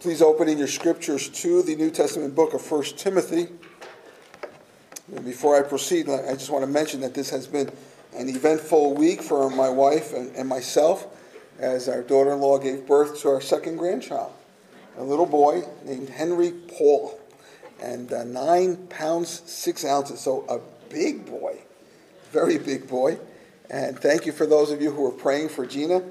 Please open in your scriptures to the New Testament book of 1 Timothy. And before I proceed, I just want to mention that this has been an eventful week for my wife and, and myself as our daughter in law gave birth to our second grandchild, a little boy named Henry Paul, and uh, nine pounds, six ounces, so a big boy, very big boy. And thank you for those of you who are praying for Gina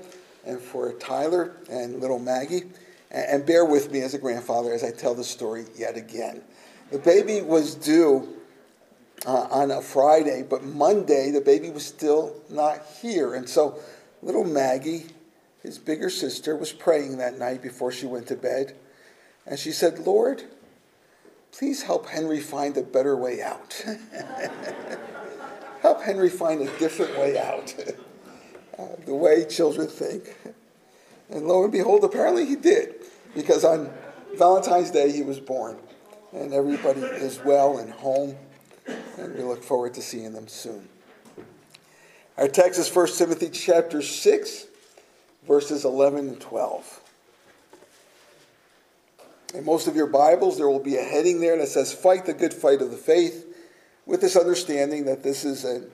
and for Tyler and little Maggie. And bear with me as a grandfather as I tell the story yet again. The baby was due uh, on a Friday, but Monday the baby was still not here. And so little Maggie, his bigger sister, was praying that night before she went to bed. And she said, Lord, please help Henry find a better way out. help Henry find a different way out. uh, the way children think. And lo and behold, apparently he did, because on Valentine's Day he was born. And everybody is well and home, and we look forward to seeing them soon. Our text is 1 Timothy chapter 6, verses 11 and 12. In most of your Bibles, there will be a heading there that says, Fight the good fight of the faith, with this understanding that this is an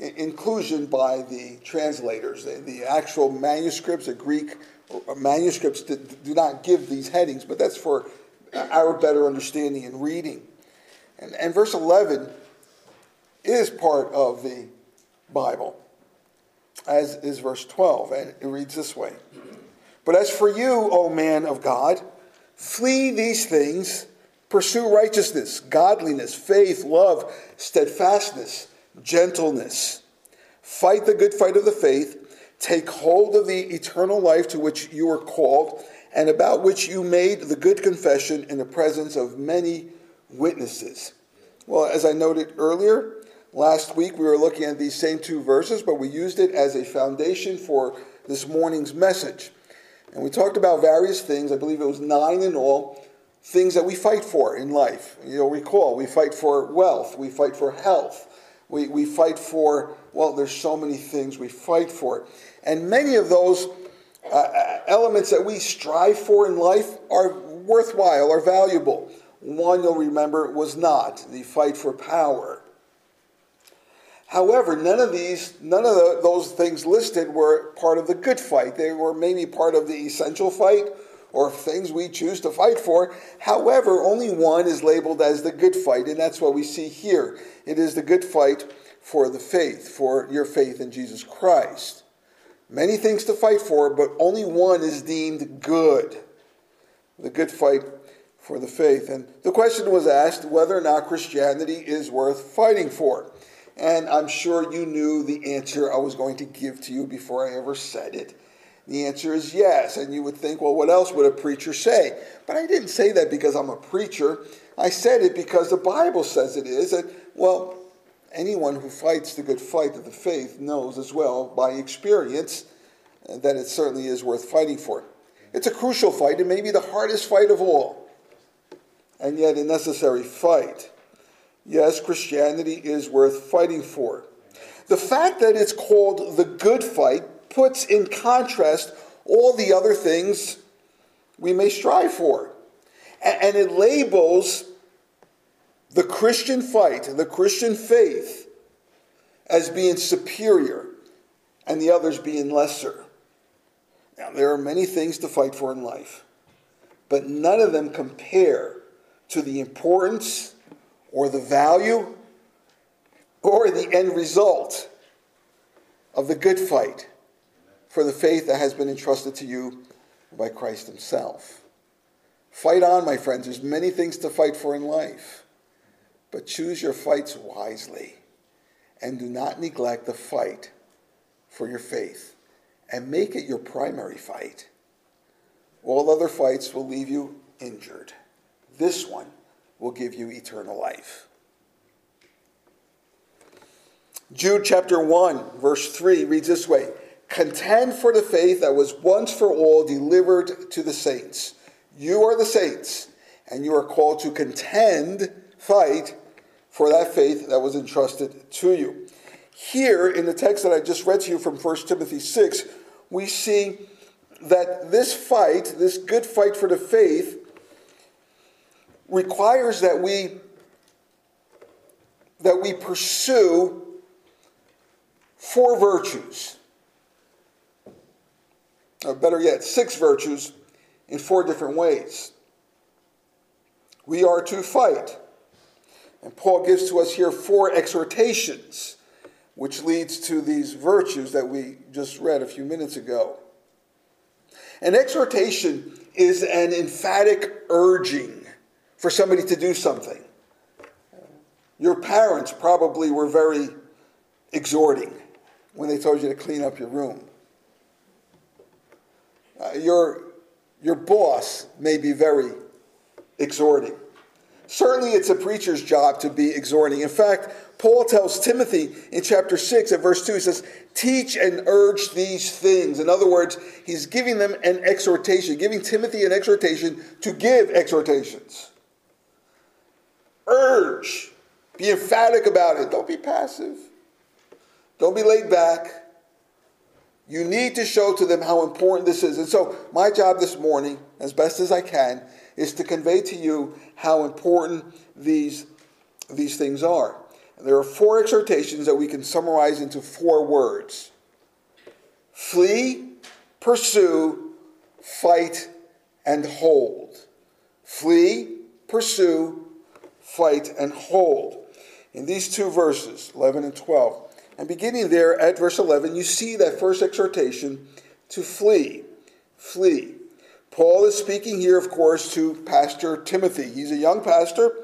inclusion by the translators. The, the actual manuscripts, the Greek uh, manuscripts do not give these headings, but that's for our better understanding and reading. And, and verse 11 is part of the Bible, as is verse 12, and it reads this way But as for you, O man of God, flee these things, pursue righteousness, godliness, faith, love, steadfastness, gentleness. Fight the good fight of the faith Take hold of the eternal life to which you were called and about which you made the good confession in the presence of many witnesses. Well, as I noted earlier, last week we were looking at these same two verses, but we used it as a foundation for this morning's message. And we talked about various things, I believe it was nine in all, things that we fight for in life. You'll recall, we fight for wealth, we fight for health, we, we fight for, well, there's so many things we fight for. And many of those uh, uh, elements that we strive for in life are worthwhile, are valuable. One you'll remember was not the fight for power. However, none of these, none of the, those things listed were part of the good fight. They were maybe part of the essential fight or things we choose to fight for. However, only one is labeled as the good fight, and that's what we see here. It is the good fight for the faith, for your faith in Jesus Christ. Many things to fight for, but only one is deemed good. The good fight for the faith. And the question was asked whether or not Christianity is worth fighting for. And I'm sure you knew the answer I was going to give to you before I ever said it. The answer is yes. And you would think, well, what else would a preacher say? But I didn't say that because I'm a preacher. I said it because the Bible says it is. And, well, anyone who fights the good fight of the faith knows as well by experience that it certainly is worth fighting for. It's a crucial fight. It may be the hardest fight of all, and yet a necessary fight. Yes, Christianity is worth fighting for. The fact that it's called the good fight puts in contrast all the other things we may strive for. And it labels the Christian fight, and the Christian faith, as being superior and the others being lesser. Now, there are many things to fight for in life, but none of them compare to the importance or the value or the end result of the good fight for the faith that has been entrusted to you by Christ Himself. Fight on, my friends. There's many things to fight for in life, but choose your fights wisely and do not neglect the fight for your faith and make it your primary fight. All other fights will leave you injured. This one will give you eternal life. Jude chapter 1, verse 3 reads this way Contend for the faith that was once for all delivered to the saints. You are the saints, and you are called to contend, fight for that faith that was entrusted to you. Here, in the text that I just read to you from 1 Timothy 6, we see that this fight, this good fight for the faith, requires that we that we pursue four virtues. Or better yet, six virtues in four different ways. We are to fight. And Paul gives to us here four exhortations, which leads to these virtues that we just read a few minutes ago. An exhortation is an emphatic urging for somebody to do something. Your parents probably were very exhorting when they told you to clean up your room. Uh, your, your boss may be very exhorting. Certainly, it's a preacher's job to be exhorting. In fact, Paul tells Timothy in chapter 6 at verse 2, he says, Teach and urge these things. In other words, he's giving them an exhortation, giving Timothy an exhortation to give exhortations. Urge. Be emphatic about it. Don't be passive. Don't be laid back. You need to show to them how important this is. And so, my job this morning, as best as I can, is to convey to you how important these, these things are. There are four exhortations that we can summarize into four words flee, pursue, fight, and hold. Flee, pursue, fight, and hold. In these two verses, 11 and 12, and beginning there at verse 11, you see that first exhortation to flee. Flee. Paul is speaking here, of course, to Pastor Timothy. He's a young pastor.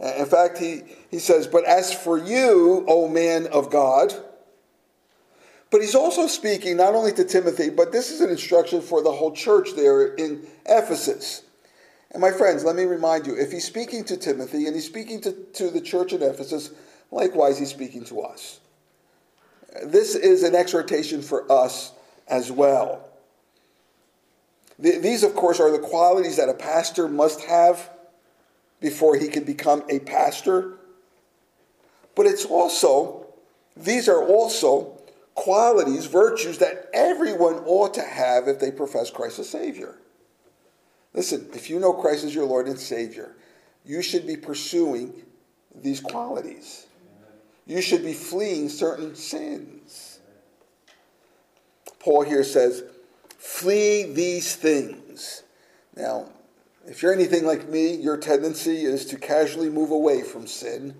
In fact, he, he says, But as for you, O man of God, but he's also speaking not only to Timothy, but this is an instruction for the whole church there in Ephesus. And my friends, let me remind you if he's speaking to Timothy and he's speaking to, to the church in Ephesus, likewise he's speaking to us. This is an exhortation for us as well. These, of course, are the qualities that a pastor must have before he can become a pastor. But it's also, these are also qualities, virtues that everyone ought to have if they profess Christ as Savior. Listen, if you know Christ as your Lord and Savior, you should be pursuing these qualities. You should be fleeing certain sins. Paul here says, Flee these things. Now, if you're anything like me, your tendency is to casually move away from sin,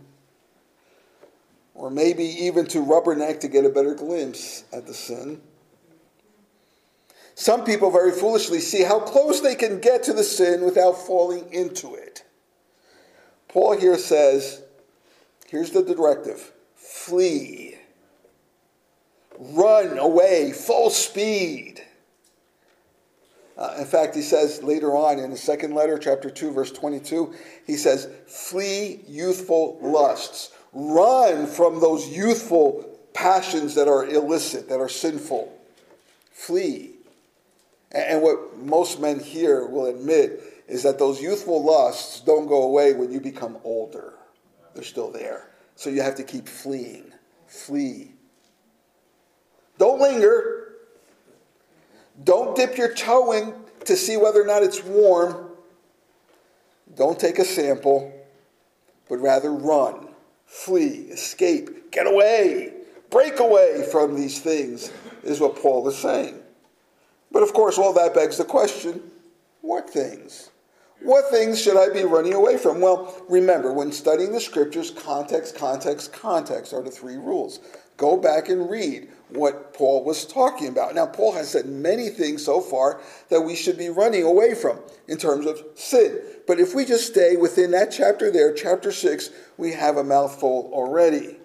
or maybe even to rubberneck to get a better glimpse at the sin. Some people very foolishly see how close they can get to the sin without falling into it. Paul here says, here's the directive flee, run away, full speed. Uh, in fact, he says later on in the second letter, chapter 2, verse 22, he says, Flee youthful lusts. Run from those youthful passions that are illicit, that are sinful. Flee. And what most men here will admit is that those youthful lusts don't go away when you become older. They're still there. So you have to keep fleeing. Flee. Don't linger. Don't dip your toe in to see whether or not it's warm. Don't take a sample, but rather run, flee, escape, get away, break away from these things, is what Paul is saying. But of course, all that begs the question what things? What things should I be running away from? Well, remember, when studying the scriptures, context, context, context are the three rules. Go back and read what Paul was talking about. Now, Paul has said many things so far that we should be running away from in terms of sin. But if we just stay within that chapter there, chapter 6, we have a mouthful already.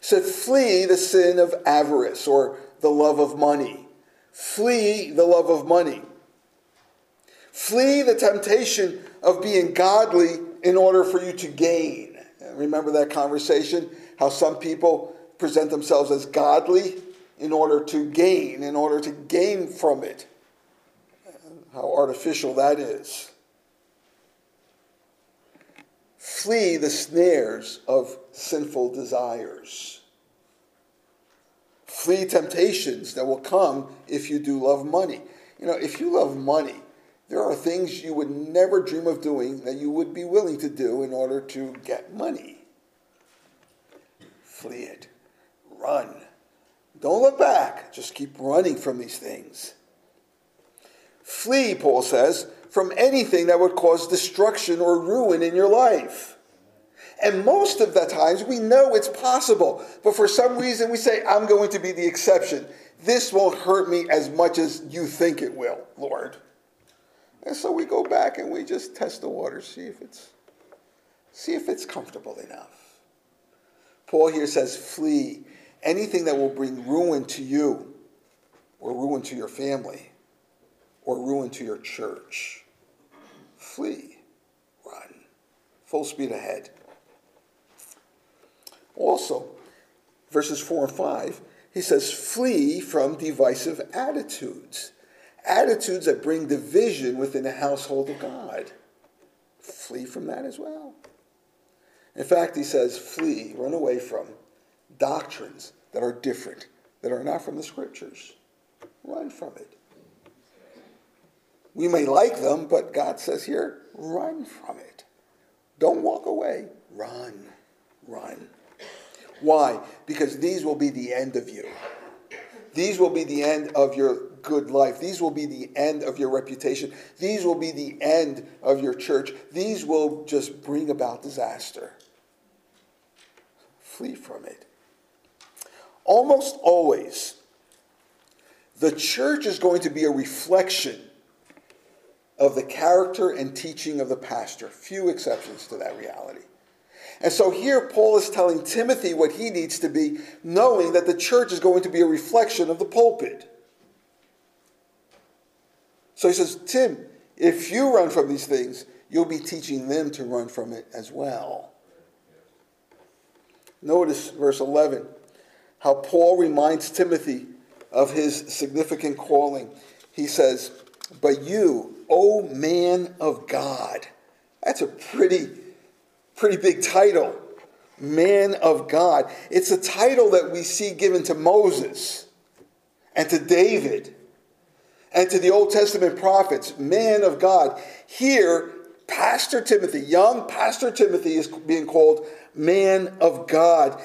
Said, Flee the sin of avarice or the love of money. Flee the love of money. Flee the temptation of being godly in order for you to gain. Remember that conversation? How some people present themselves as godly in order to gain, in order to gain from it. How artificial that is. Flee the snares of sinful desires. Flee temptations that will come if you do love money. You know, if you love money, there are things you would never dream of doing that you would be willing to do in order to get money. Flee it. Run. Don't look back. Just keep running from these things. Flee, Paul says, from anything that would cause destruction or ruin in your life. And most of the times we know it's possible, but for some reason we say, I'm going to be the exception. This won't hurt me as much as you think it will, Lord. And so we go back and we just test the water, see if it's see if it's comfortable enough. Paul here says, flee anything that will bring ruin to you, or ruin to your family, or ruin to your church. Flee, run, full speed ahead. Also, verses 4 and 5, he says, flee from divisive attitudes, attitudes that bring division within the household of God. Flee from that as well. In fact, he says, flee, run away from doctrines that are different, that are not from the scriptures. Run from it. We may like them, but God says here, run from it. Don't walk away. Run. Run. Why? Because these will be the end of you. These will be the end of your good life. These will be the end of your reputation. These will be the end of your church. These will just bring about disaster. Flee from it. Almost always, the church is going to be a reflection of the character and teaching of the pastor. Few exceptions to that reality. And so here Paul is telling Timothy what he needs to be, knowing that the church is going to be a reflection of the pulpit. So he says, Tim, if you run from these things, you'll be teaching them to run from it as well. Notice verse 11, how Paul reminds Timothy of his significant calling. He says, But you, O man of God, that's a pretty Pretty big title. Man of God. It's a title that we see given to Moses and to David and to the Old Testament prophets. Man of God. Here, Pastor Timothy, young Pastor Timothy, is being called man of God.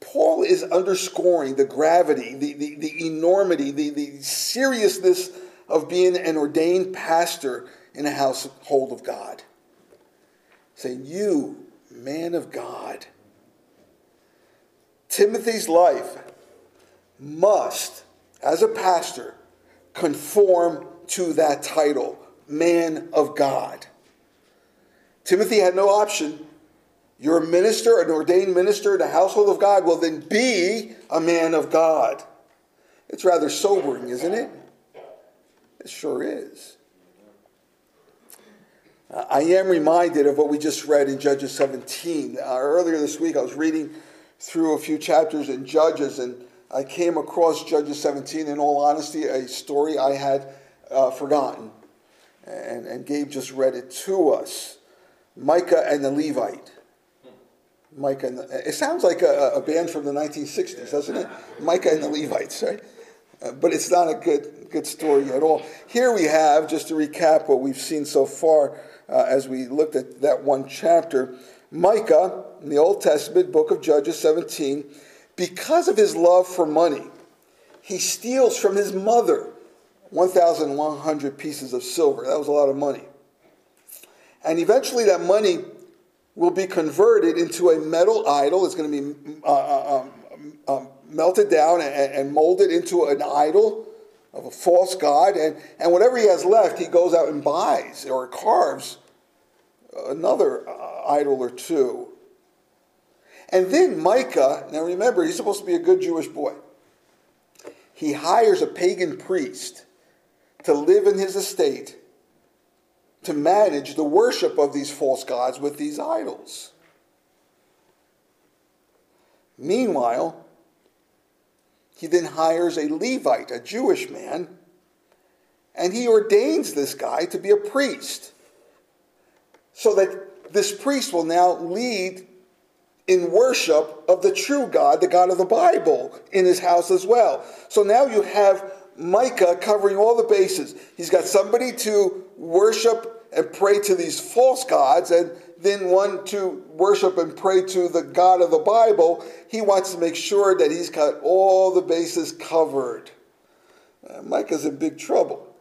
Paul is underscoring the gravity, the, the, the enormity, the, the seriousness of being an ordained pastor in a household of God saying, You, man of God, Timothy's life must, as a pastor, conform to that title, man of God. Timothy had no option. You're a minister, an ordained minister in the household of God. Well, then be a man of God. It's rather sobering, isn't it? It sure is. I am reminded of what we just read in Judges 17. Uh, earlier this week, I was reading through a few chapters in Judges, and I came across Judges 17. In all honesty, a story I had uh, forgotten. And, and Gabe just read it to us Micah and the Levite. Micah and the, it sounds like a, a, band from the 1960s, doesn't it? Micah and the Levites, right? Uh, but it's not a good, good story at all. Here we have, just to recap what we've seen so far, uh, as we looked at that one chapter. Micah, in the Old Testament, book of Judges 17, because of his love for money, he steals from his mother 1,100 pieces of silver. That was a lot of money. And eventually, that money will be converted into a metal idol. It's going to be uh, uh, um, um, melted down and, and molded into an idol of a false god, and, and whatever he has left, he goes out and buys or carves another uh, idol or two. And then Micah, now remember, he's supposed to be a good Jewish boy. He hires a pagan priest to live in his estate to manage the worship of these false gods with these idols. Meanwhile, he then hires a Levite, a Jewish man, and he ordains this guy to be a priest. So that this priest will now lead in worship of the true God, the God of the Bible, in his house as well. So now you have Micah covering all the bases. He's got somebody to worship and pray to these false gods, and then one to worship and pray to the God of the Bible. He wants to make sure that he's got all the bases covered. Uh, Micah's in big trouble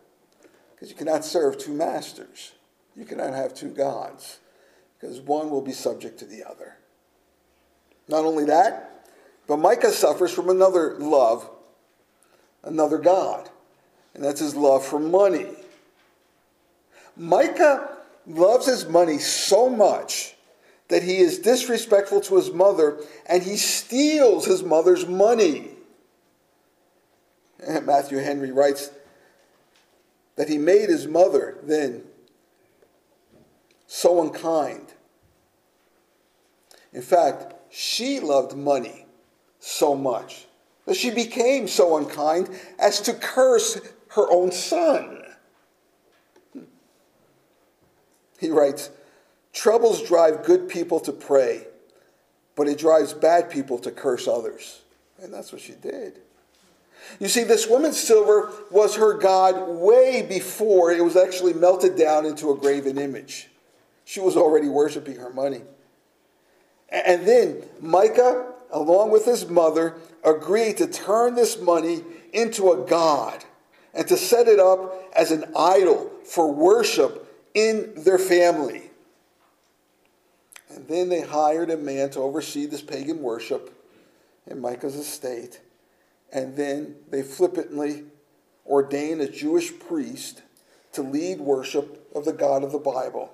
because you cannot serve two masters. You cannot have two gods because one will be subject to the other. Not only that, but Micah suffers from another love, another God, and that's his love for money. Micah loves his money so much that he is disrespectful to his mother and he steals his mother's money. And Matthew Henry writes that he made his mother then so unkind. In fact, she loved money so much that she became so unkind as to curse her own son. He writes, Troubles drive good people to pray, but it drives bad people to curse others. And that's what she did. You see, this woman's silver was her God way before it was actually melted down into a graven image. She was already worshiping her money. And then Micah, along with his mother, agreed to turn this money into a god and to set it up as an idol for worship in their family. And then they hired a man to oversee this pagan worship in Micah's estate. And then they flippantly ordained a Jewish priest to lead worship of the God of the Bible.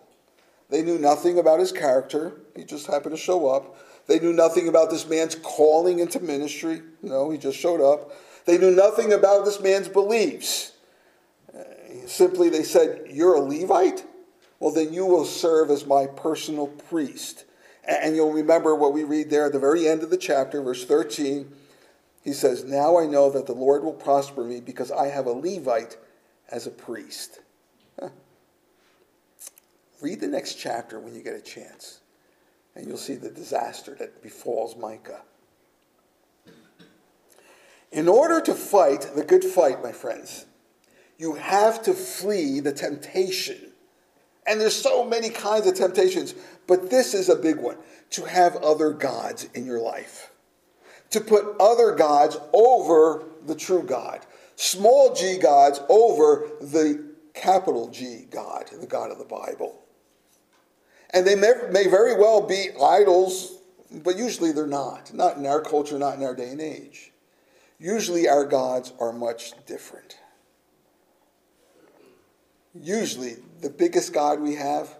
They knew nothing about his character. He just happened to show up. They knew nothing about this man's calling into ministry. No, he just showed up. They knew nothing about this man's beliefs. Simply, they said, You're a Levite? Well, then you will serve as my personal priest. And you'll remember what we read there at the very end of the chapter, verse 13. He says, Now I know that the Lord will prosper me because I have a Levite as a priest. Huh. Read the next chapter when you get a chance, and you'll see the disaster that befalls Micah. In order to fight the good fight, my friends, you have to flee the temptation and there's so many kinds of temptations, but this is a big one to have other gods in your life. To put other gods over the true God. Small g gods over the capital G God, the God of the Bible. And they may, may very well be idols, but usually they're not. Not in our culture, not in our day and age. Usually our gods are much different. Usually, the biggest God we have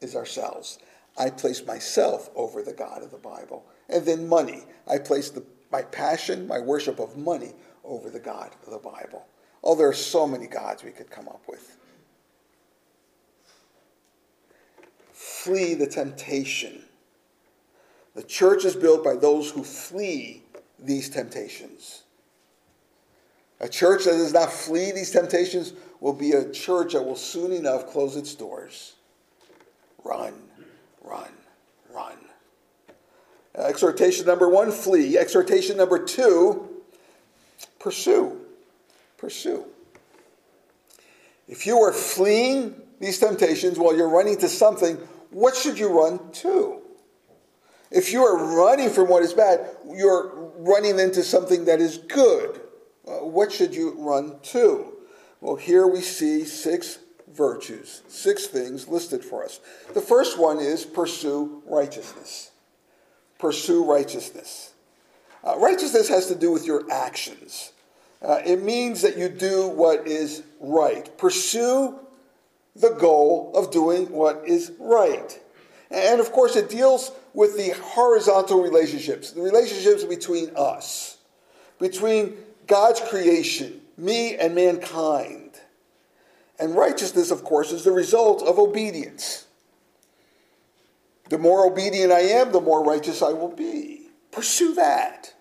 is ourselves. I place myself over the God of the Bible. And then money. I place the, my passion, my worship of money over the God of the Bible. Oh, there are so many gods we could come up with. Flee the temptation. The church is built by those who flee these temptations. A church that does not flee these temptations will be a church that will soon enough close its doors. Run, run, run. Uh, exhortation number one, flee. Exhortation number two, pursue. Pursue. If you are fleeing these temptations while you're running to something, what should you run to? If you are running from what is bad, you're running into something that is good. Uh, what should you run to? Well, here we see six virtues, six things listed for us. The first one is pursue righteousness. Pursue righteousness. Uh, righteousness has to do with your actions. Uh, it means that you do what is right. Pursue the goal of doing what is right. And of course, it deals with the horizontal relationships, the relationships between us, between God's creation me and mankind. And righteousness, of course, is the result of obedience. The more obedient I am, the more righteous I will be. Pursue that.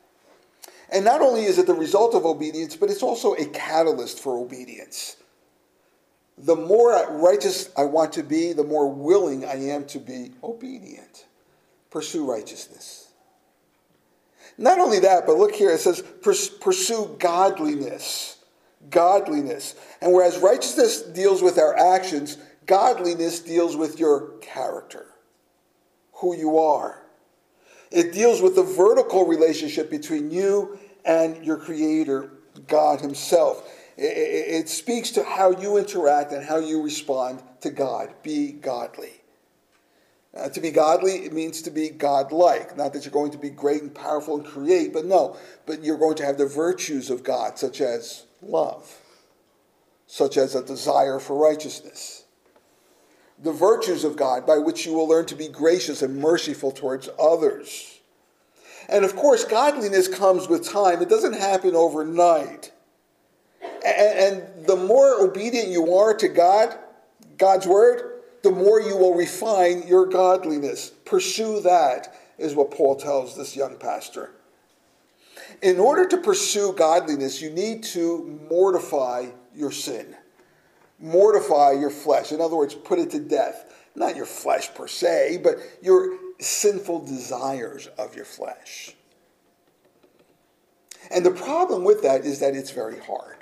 And not only is it the result of obedience, but it's also a catalyst for obedience. The more righteous I want to be, the more willing I am to be obedient. pursue righteousness. Not only that, but look here, it says pursue godliness. Godliness. And whereas righteousness deals with our actions, godliness deals with your character, who you are. It deals with the vertical relationship between you and your Creator, God Himself. It, speaks to how you interact and how you respond to God. Be godly. Uh, to be godly, it means to be godlike. Not that you're going to be great and powerful and create, but no, but you're going to have the virtues of God, such as love, such as a desire for righteousness. The virtues of God by which you will learn to be gracious and merciful towards others. And of course, godliness comes with time, it doesn't happen overnight. And, and the more obedient you are to God, God's word, the more you will refine your godliness. Pursue that, is what Paul tells this young pastor. In order to pursue godliness, you need to mortify your sin, mortify your flesh. In other words, put it to death. Not your flesh per se, but your sinful desires of your flesh. And the problem with that is that it's very hard.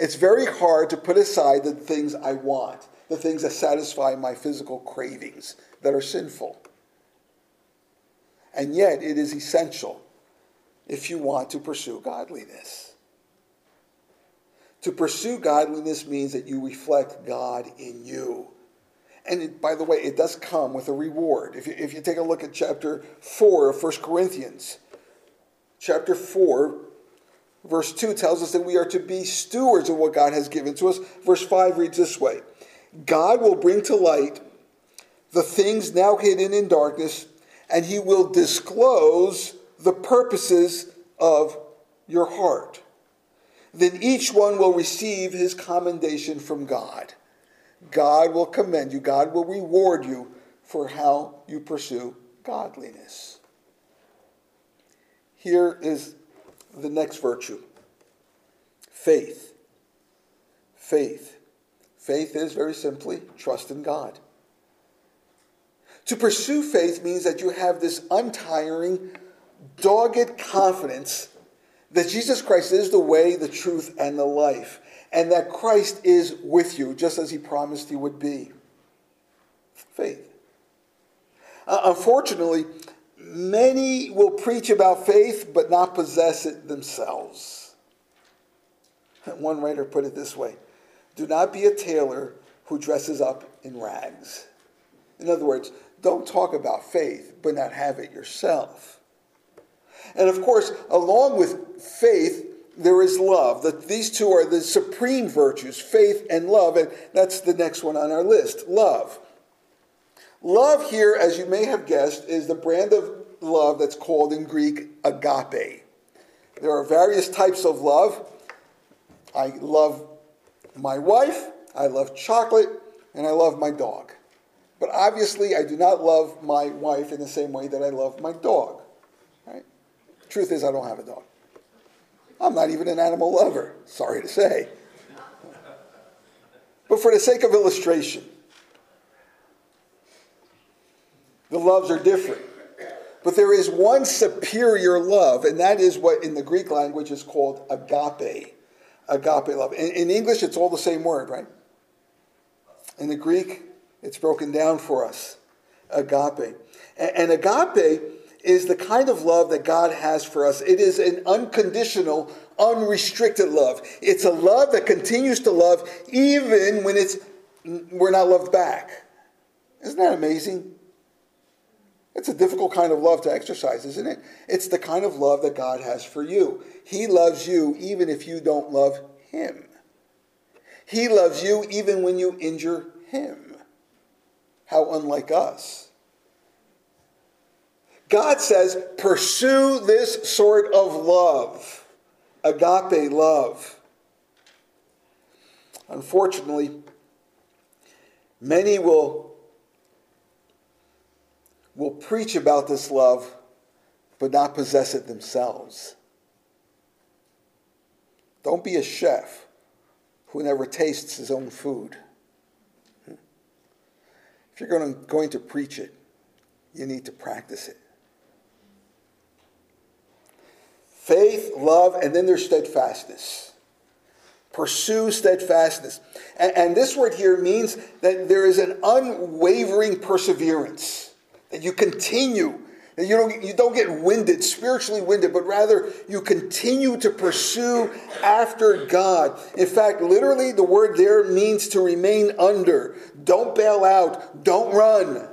It's very hard to put aside the things I want the things that satisfy my physical cravings that are sinful. And yet, it is essential if you want to pursue godliness. To pursue godliness means that you reflect God in you. And it, by the way, it does come with a reward. If you, if you take a look at chapter 4 of 1 Corinthians, chapter 4, verse 2 tells us that we are to be stewards of what God has given to us. Verse 5 reads this way God will bring to light the things now hidden in darkness, and he will disclose the purposes of your heart. Then each one will receive his commendation from God. God will commend you, God will reward you for how you pursue godliness. Here is the next virtue faith. Faith. Faith is very simply trust in God. To pursue faith means that you have this untiring, dogged confidence that Jesus Christ is the way, the truth, and the life, and that Christ is with you, just as he promised he would be. Faith. Uh, unfortunately, many will preach about faith but not possess it themselves. One writer put it this way do not be a tailor who dresses up in rags. In other words, don't talk about faith, but not have it yourself. And of course, along with faith, there is love. That these two are the supreme virtues, faith and love, and that's the next one on our list love. Love here, as you may have guessed, is the brand of love that's called in Greek agape. There are various types of love. I love my wife, I love chocolate, and I love my dog. But obviously, I do not love my wife in the same way that I love my dog. Right? Truth is, I don't have a dog. I'm not even an animal lover, sorry to say. But for the sake of illustration, the loves are different. But there is one superior love, and that is what in the Greek language is called agape agape love. In, in English, it's all the same word, right? In the Greek, it's broken down for us agape. And, and agape is the kind of love that God has for us. It is an unconditional, unrestricted love. It's a love that continues to love even when it's we're not loved back. Isn't that amazing? It's a difficult kind of love to exercise, isn't it? It's the kind of love that God has for you. He loves you even if you don't love Him. He loves you even when you injure Him. How unlike us. God says, pursue this sort of love, agape love. Unfortunately, many will will preach about this love but not possess it themselves. Don't be a chef who never tastes his own food. If you're going to, going to preach it, you need to practice it. Faith, love, and then there's steadfastness. Pursue steadfastness. And, and, this word here means that there is an unwavering perseverance, that you continue, that you don't, you don't get winded, spiritually winded, but rather you continue to pursue after God. In fact, literally, the word there means to remain under. Don't bail out, don't run.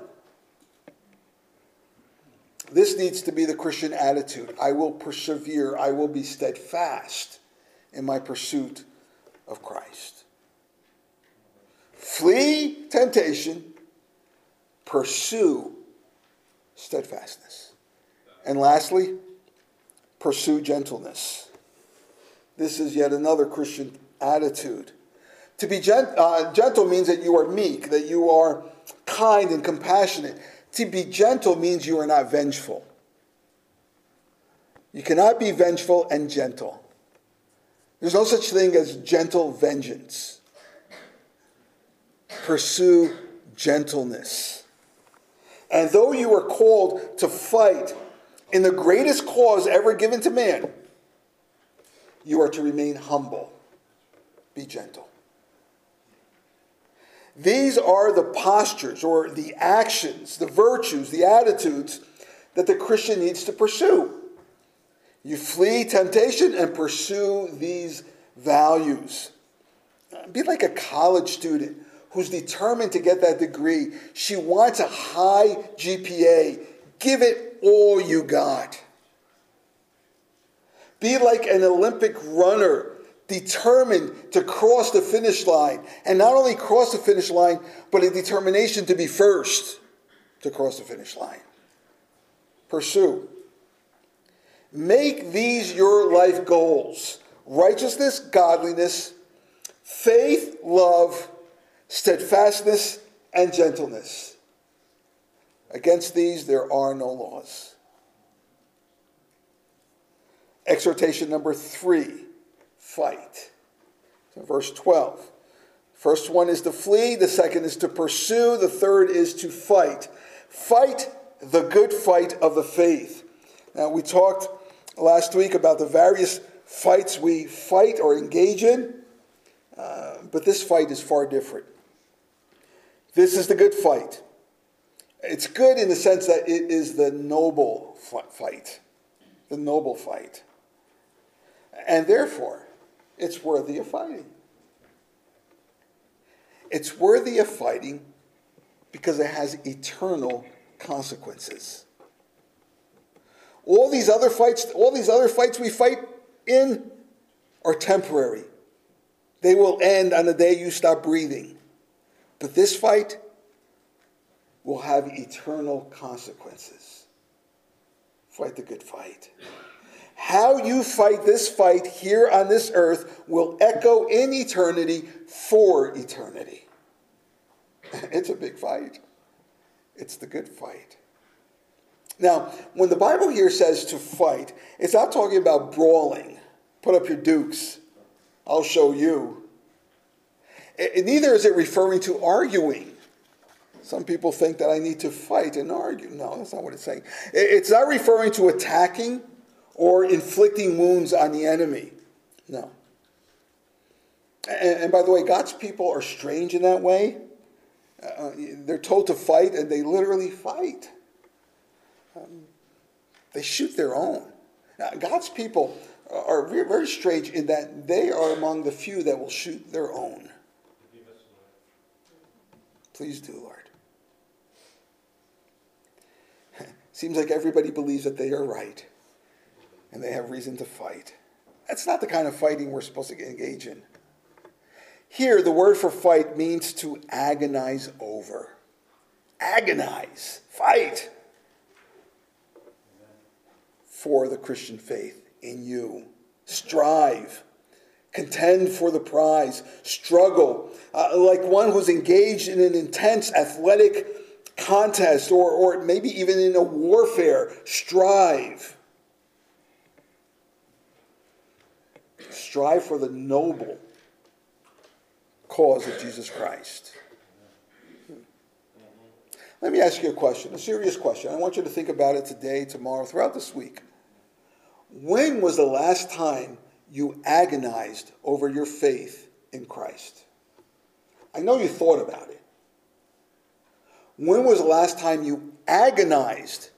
This needs to be the Christian attitude. I will persevere, I will be steadfast in my pursuit of Christ. Flee temptation, pursue steadfastness. And lastly, pursue gentleness. This is yet another Christian attitude. To be gent- uh, gentle means that you are meek, that you are kind and compassionate. To be gentle means you are not vengeful. You cannot be vengeful and gentle. There's no such thing as gentle vengeance. Pursue gentleness. And though you are called to fight in the greatest cause ever given to man, you are to remain humble. Be gentle. These are the postures or the actions, the virtues, the attitudes that the Christian needs to pursue. You flee temptation and pursue these values. Be like a college student who's determined to get that degree. She wants a high GPA. Give it all you got. Be like an Olympic runner determined to cross the finish line. And not only cross the finish line, but a determination to be first to cross the finish line. Pursue. Make these your life goals righteousness, godliness, faith, love, steadfastness, and gentleness. Against these there are no laws. Exhortation number three fight. So verse 12. First one is to flee, the second is to pursue, the third is to fight. Fight the good fight of the faith. Now, we talked last week about the various fights we fight or engage in, uh, but this fight is far different. This is the good fight. It's good in the sense that it is the noble fight, the noble fight. And therefore, it's worthy of fighting. It's worthy of fighting because it has eternal consequences. All these other fights, all these other fights we fight in are temporary. They will end on the day you stop breathing. But this fight will have eternal consequences. Fight the good fight. How you fight this fight here on this earth will echo in eternity for eternity. It's a big fight. It's the good fight. Now, when the Bible here says to fight, it's not talking about brawling. Put up your dukes. I'll show you. Neither is it referring to arguing. Some people think that I need to fight and argue. No, that's not what it's saying. It's not referring to attacking or inflicting wounds on the enemy. No. And, and by the way, God's people are strange in that way. Uh, they're told to fight, and they literally fight. Um, they shoot their own. Now, God's people are very strange in that they are among the few that will shoot their own. Please do, Lord. Seems like everybody believes that they are right and they have reason to fight. That's not the kind of fighting we're supposed to engage in. Here, the word for fight means to agonize over. Agonize, fight for the Christian faith in you. Strive, contend for the prize, struggle, uh, like one who's engaged in an intense athletic contest or, or maybe even in a warfare. Strive. strive for the noble cause of Jesus Christ. Let me ask you a question, a serious question. I want you to think about it today, tomorrow, throughout this week. When was the last time you agonized over your faith in Christ? I know you thought about it. When was the last time you agonized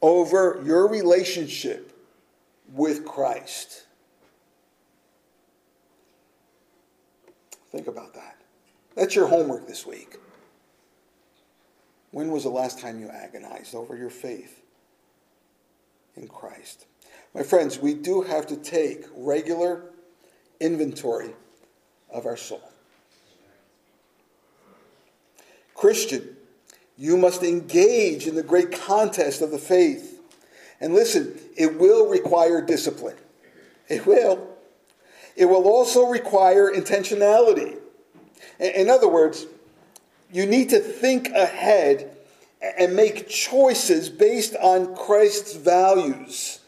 over your relationship with Christ? Think about that. That's your homework this week. When was the last time you agonized over your faith in Christ? My friends, we do have to take regular inventory of our soul. Christian, you must engage in the great contest of the faith. And listen, it will require discipline. It will. It will also require intentionality. In other words, you need to think ahead and make choices based on Christ's values,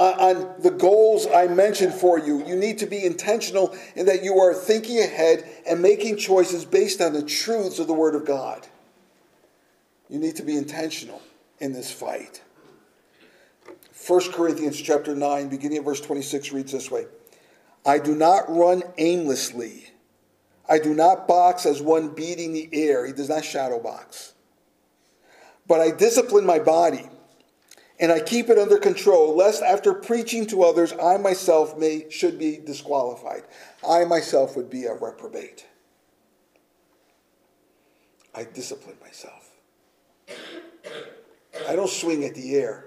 Uh, on the goals I mentioned for you. You need to be intentional in that you are thinking ahead and making choices based on the truths of the Word of God. You need to be intentional in this fight. 1 Corinthians chapter 9, beginning at verse 26, reads this way I do not run aimlessly. I do not box as one beating the air. He does not shadow box. But I discipline my body and I keep it under control, lest after preaching to others, I myself may should be disqualified. I myself would be a reprobate. I discipline myself. I don't swing at the air.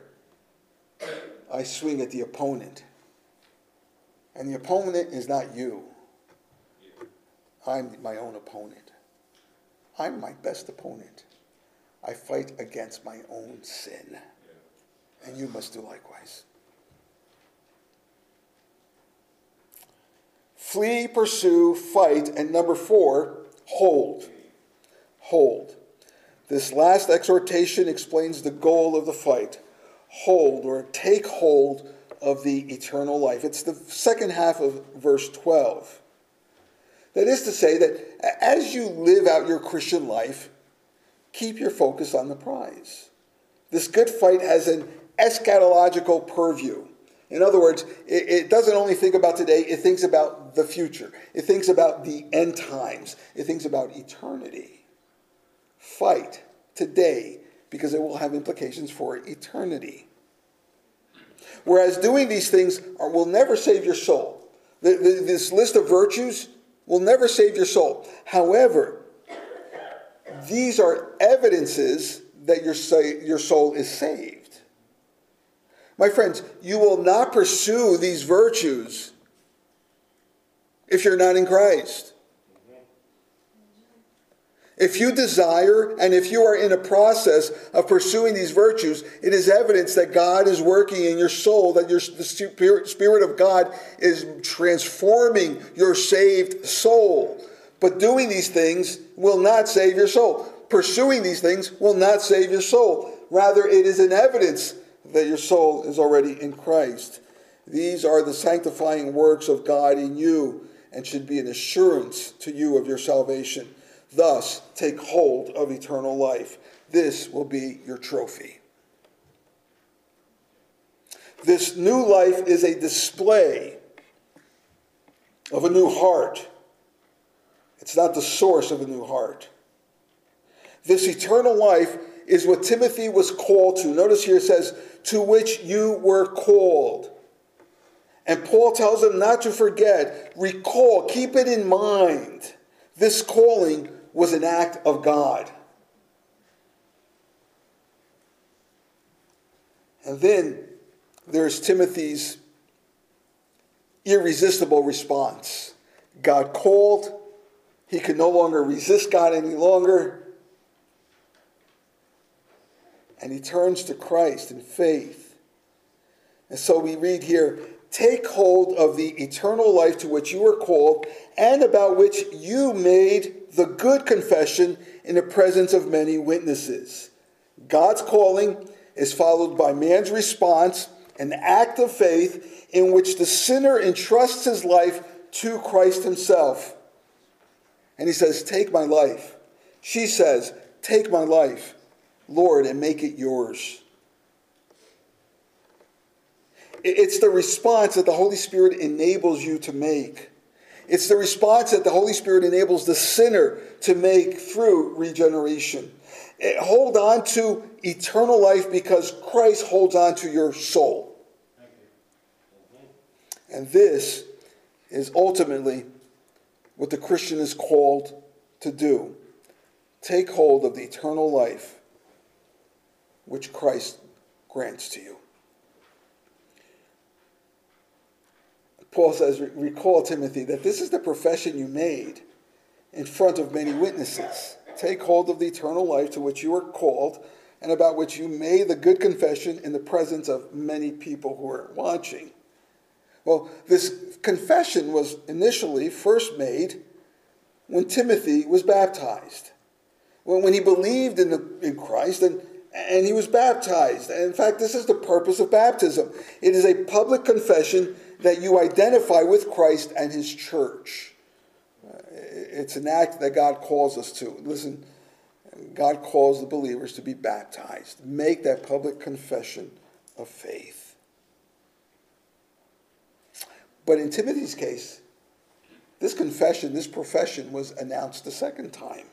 I swing at the opponent. And the opponent is not you. I'm my own opponent. I'm my best opponent. I fight against my own sin. And you must do likewise. Flee, pursue, fight, and number four, hold. Hold. This last exhortation explains the goal of the fight. Hold or take hold of the eternal life. It's the second half of verse 12. That is to say, that as you live out your Christian life, keep your focus on the prize. This good fight has an eschatological purview. In other words, it, it, doesn't only think about today, it thinks about the future. It thinks about the end times. It thinks about eternity. Fight today because it will have implications for eternity. Whereas doing these things are, will never save your soul. The, the, this list of virtues will never save your soul. However, these are evidences that your, your soul is saved. My friends, you will not pursue these virtues if you're not in Christ. If you desire and if you are in a process of pursuing these virtues, it is evidence that God is working in your soul, that your, the spirit, spirit of God is transforming your saved soul. But doing these things will not save your soul. Pursuing these things will not save your soul. Rather, it is an evidence that your soul is already in Christ. These are the sanctifying works of God in you and should be an assurance to you of your salvation. Thus, take hold of eternal life. This will be your trophy. This new life is a display of a new heart. It's not the source of a new heart. This eternal life is what Timothy was called to. Notice here it says, to which you were called. And Paul tells him not to forget, recall, keep it in mind. This calling was an act of God. And then there's Timothy's irresistible response. God called, he could no longer resist God any longer. And he turns to Christ in faith. And so we read here take hold of the eternal life to which you were called and about which you made the good confession in the presence of many witnesses. God's calling is followed by man's response, an act of faith in which the sinner entrusts his life to Christ himself. And he says, Take my life. She says, Take my life. Lord, and make it yours. It's the response that the Holy Spirit enables you to make. It's the response that the Holy Spirit enables the sinner to make through regeneration. Eh, hold on to eternal life because Christ holds on to your soul. And this is ultimately what the Christian is called to do take hold of the eternal life which Christ grants to you. Paul says, Recall, Timothy, that this is the profession you made in front of many witnesses. Take hold of the eternal life to which you are called and about which you made the good confession in the presence of many people who are watching. Well, this confession was initially first made when Timothy was baptized. When, when he believed in, the, in Christ and, and he was baptized. And in fact, this is the purpose of baptism it is a public confession that you identify with Christ and his church. Uh, it's an act that God calls us to. Listen, God calls the believers to be baptized. Make that public confession of faith. But in Timothy's case, this confession, this profession was announced the second time.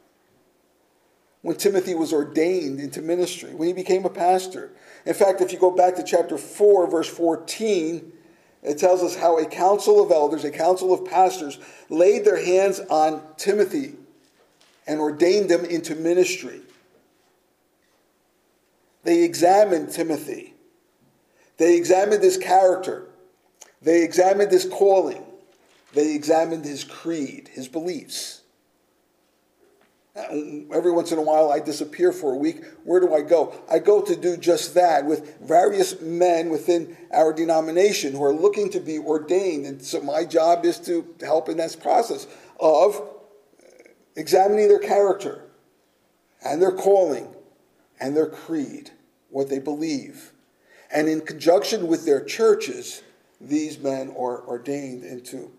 When Timothy was ordained into ministry, when he became a pastor. In fact, if you go back to chapter 4, verse 14, it tells us how a council of elders, a council of pastors, laid their hands on Timothy and ordained him into ministry. They examined Timothy. They examined his character. They examined his calling. They examined his creed, his beliefs. Uh, every once in a while, I disappear for a week. Where do I go? I go to do just that with various men within our denomination who are looking to be ordained. And so my job is to help in this process of examining their character and their calling and their creed, what they believe. And in conjunction with their churches, these men are ordained into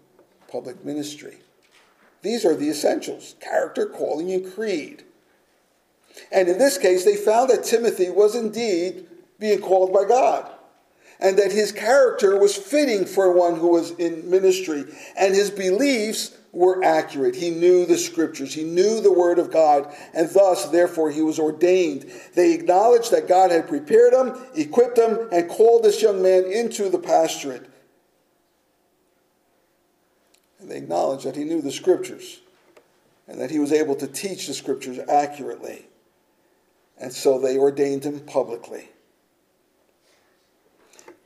public ministry. These are the essentials character, calling, and creed. And in this case, they found that Timothy was indeed being called by God, and that his character was fitting for one who was in ministry, and his beliefs were accurate. He knew the scriptures, he knew the word of God, and thus, therefore, he was ordained. They acknowledged that God had prepared him, equipped him, and called this young man into the pastorate. And they acknowledged that he knew the scriptures and that he was able to teach the scriptures accurately. And so they ordained him publicly.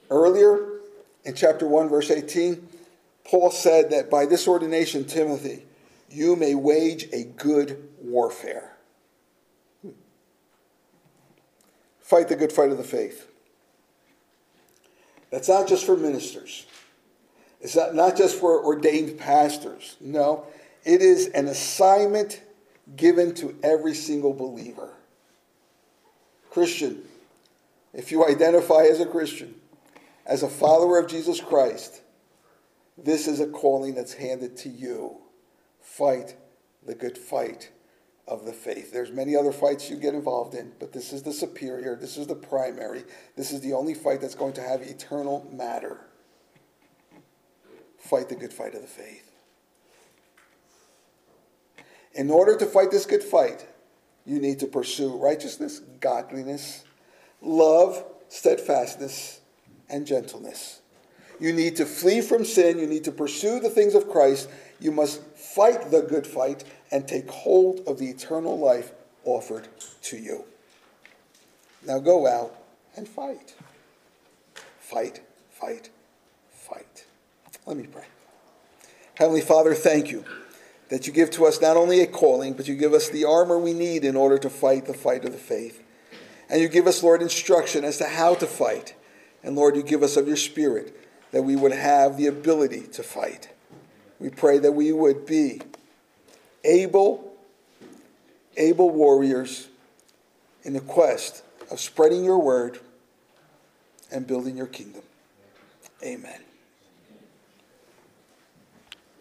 Earlier in chapter 1, verse 18, Paul said that by this ordination, Timothy, you may wage a good warfare. Fight the good fight of the faith. That's not just for ministers. It's not, not just for ordained pastors. No, it is an assignment given to every single believer. Christian, if you identify as a Christian, as a follower of Jesus Christ, this is a calling that's handed to you. Fight the good fight of the faith. There's many other fights you get involved in, but this is the superior, this is the primary, this is the only fight that's going to have eternal matter fight the good fight of the faith. In order to fight this good fight, you need to pursue righteousness, godliness, love, steadfastness, and gentleness. You need to flee from sin. You need to pursue the things of Christ. You must fight the good fight and take hold of the eternal life offered to you. Now go out and fight. Fight, fight, fight. Let me pray. Heavenly Father, thank you that you give to us not only a calling, but you give us the armor we need in order to fight the fight of the faith. And you give us, Lord, instruction as to how to fight. And Lord, you give us of your Spirit that we would have the ability to fight. We pray that we would be able, able warriors in the quest of spreading your word and building your kingdom. Amen.